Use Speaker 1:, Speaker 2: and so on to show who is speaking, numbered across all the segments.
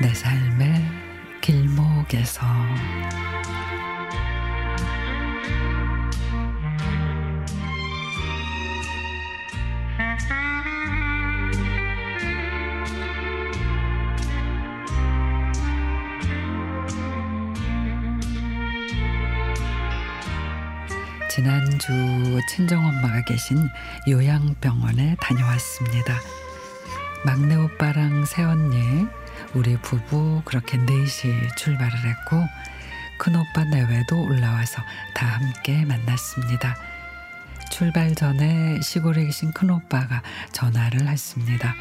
Speaker 1: 내 삶의 길목에서 지난주 친정엄마가 계신 요양병원에 다녀왔습니다. 막내 오빠랑 새언니, 우리 부부 그렇게 넷이 출발을 했고 큰오빠 내외도 올라와서 다 함께 만났습니다. 출발 전에 시골에 계신 큰오빠가 전화를 했습니다.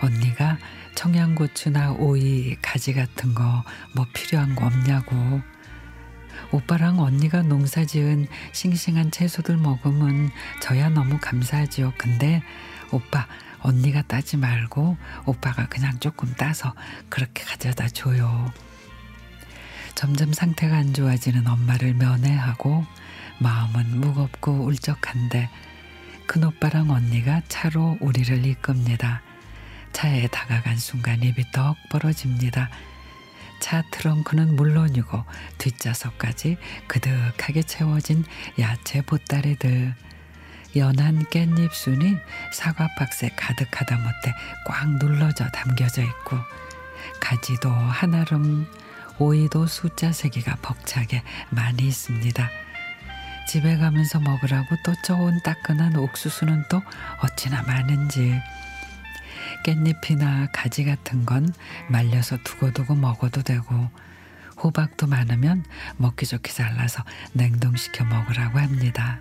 Speaker 1: 언니가 청양고추나 오이, 가지 같은 거 뭐 필요한 거 없냐고. 오빠랑 언니가 농사 지은 싱싱한 채소들 먹으면 저야 너무 감사하지요. 근데 오빠 언니가 따지 말고 오빠가 그냥 조금 따서 그렇게 가져다 줘요. 점점 상태가 안 좋아지는 엄마를 면회하고 마음은 무겁고 울적한데 큰오빠랑 언니가 차로 우리를 이끕니다. 차에 다가간 순간 입이 떡 벌어집니다. 차 트렁크는 물론이고 뒷좌석까지 그득하게 채워진 야채 보따리들 연한 깻잎순이 사과 박스에 가득하다 못해 꽉 눌러져 담겨져 있고 가지도 한아름 오이도 숫자 세기가 벅차게 많이 있습니다. 집에 가면서 먹으라고 또 좋은 따끈한 옥수수는 또 어찌나 많은지 깻잎이나 가지 같은 건 말려서 두고두고 먹어도 되고 호박도 많으면 먹기 좋게 잘라서 냉동시켜 먹으라고 합니다.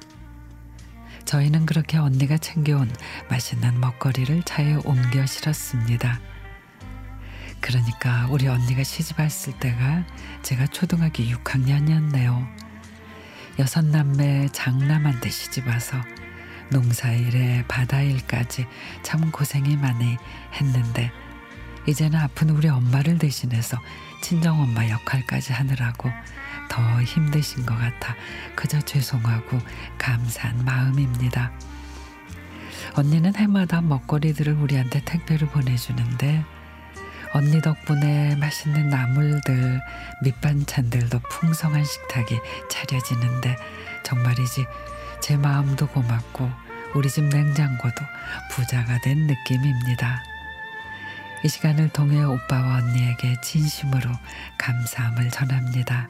Speaker 1: 저희는 그렇게 언니가 챙겨온 맛있는 먹거리를 차에 옮겨 실었습니다. 그러니까 우리 언니가 시집 왔을 때가 제가 초등학교 6학년이었네요. 여섯 남매 장남한테 시집 와서 농사일에 바다일까지 참 고생이 많이 했는데 이제는 아픈 우리 엄마를 대신해서 친정엄마 역할까지 하느라고 더 힘드신 것 같아 그저 죄송하고 감사한 마음입니다. 언니는 해마다 먹거리들을 우리한테 택배로 보내주는데 언니 덕분에 맛있는 나물들, 밑반찬들도 풍성한 식탁이 차려지는데 정말이지 제 마음도 고맙고 우리 집 냉장고도 부자가 된 느낌입니다. 이 시간을 통해 오빠와 언니에게 진심으로 감사함을 전합니다.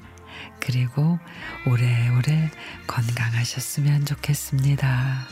Speaker 1: 그리고 오래오래 건강하셨으면 좋겠습니다.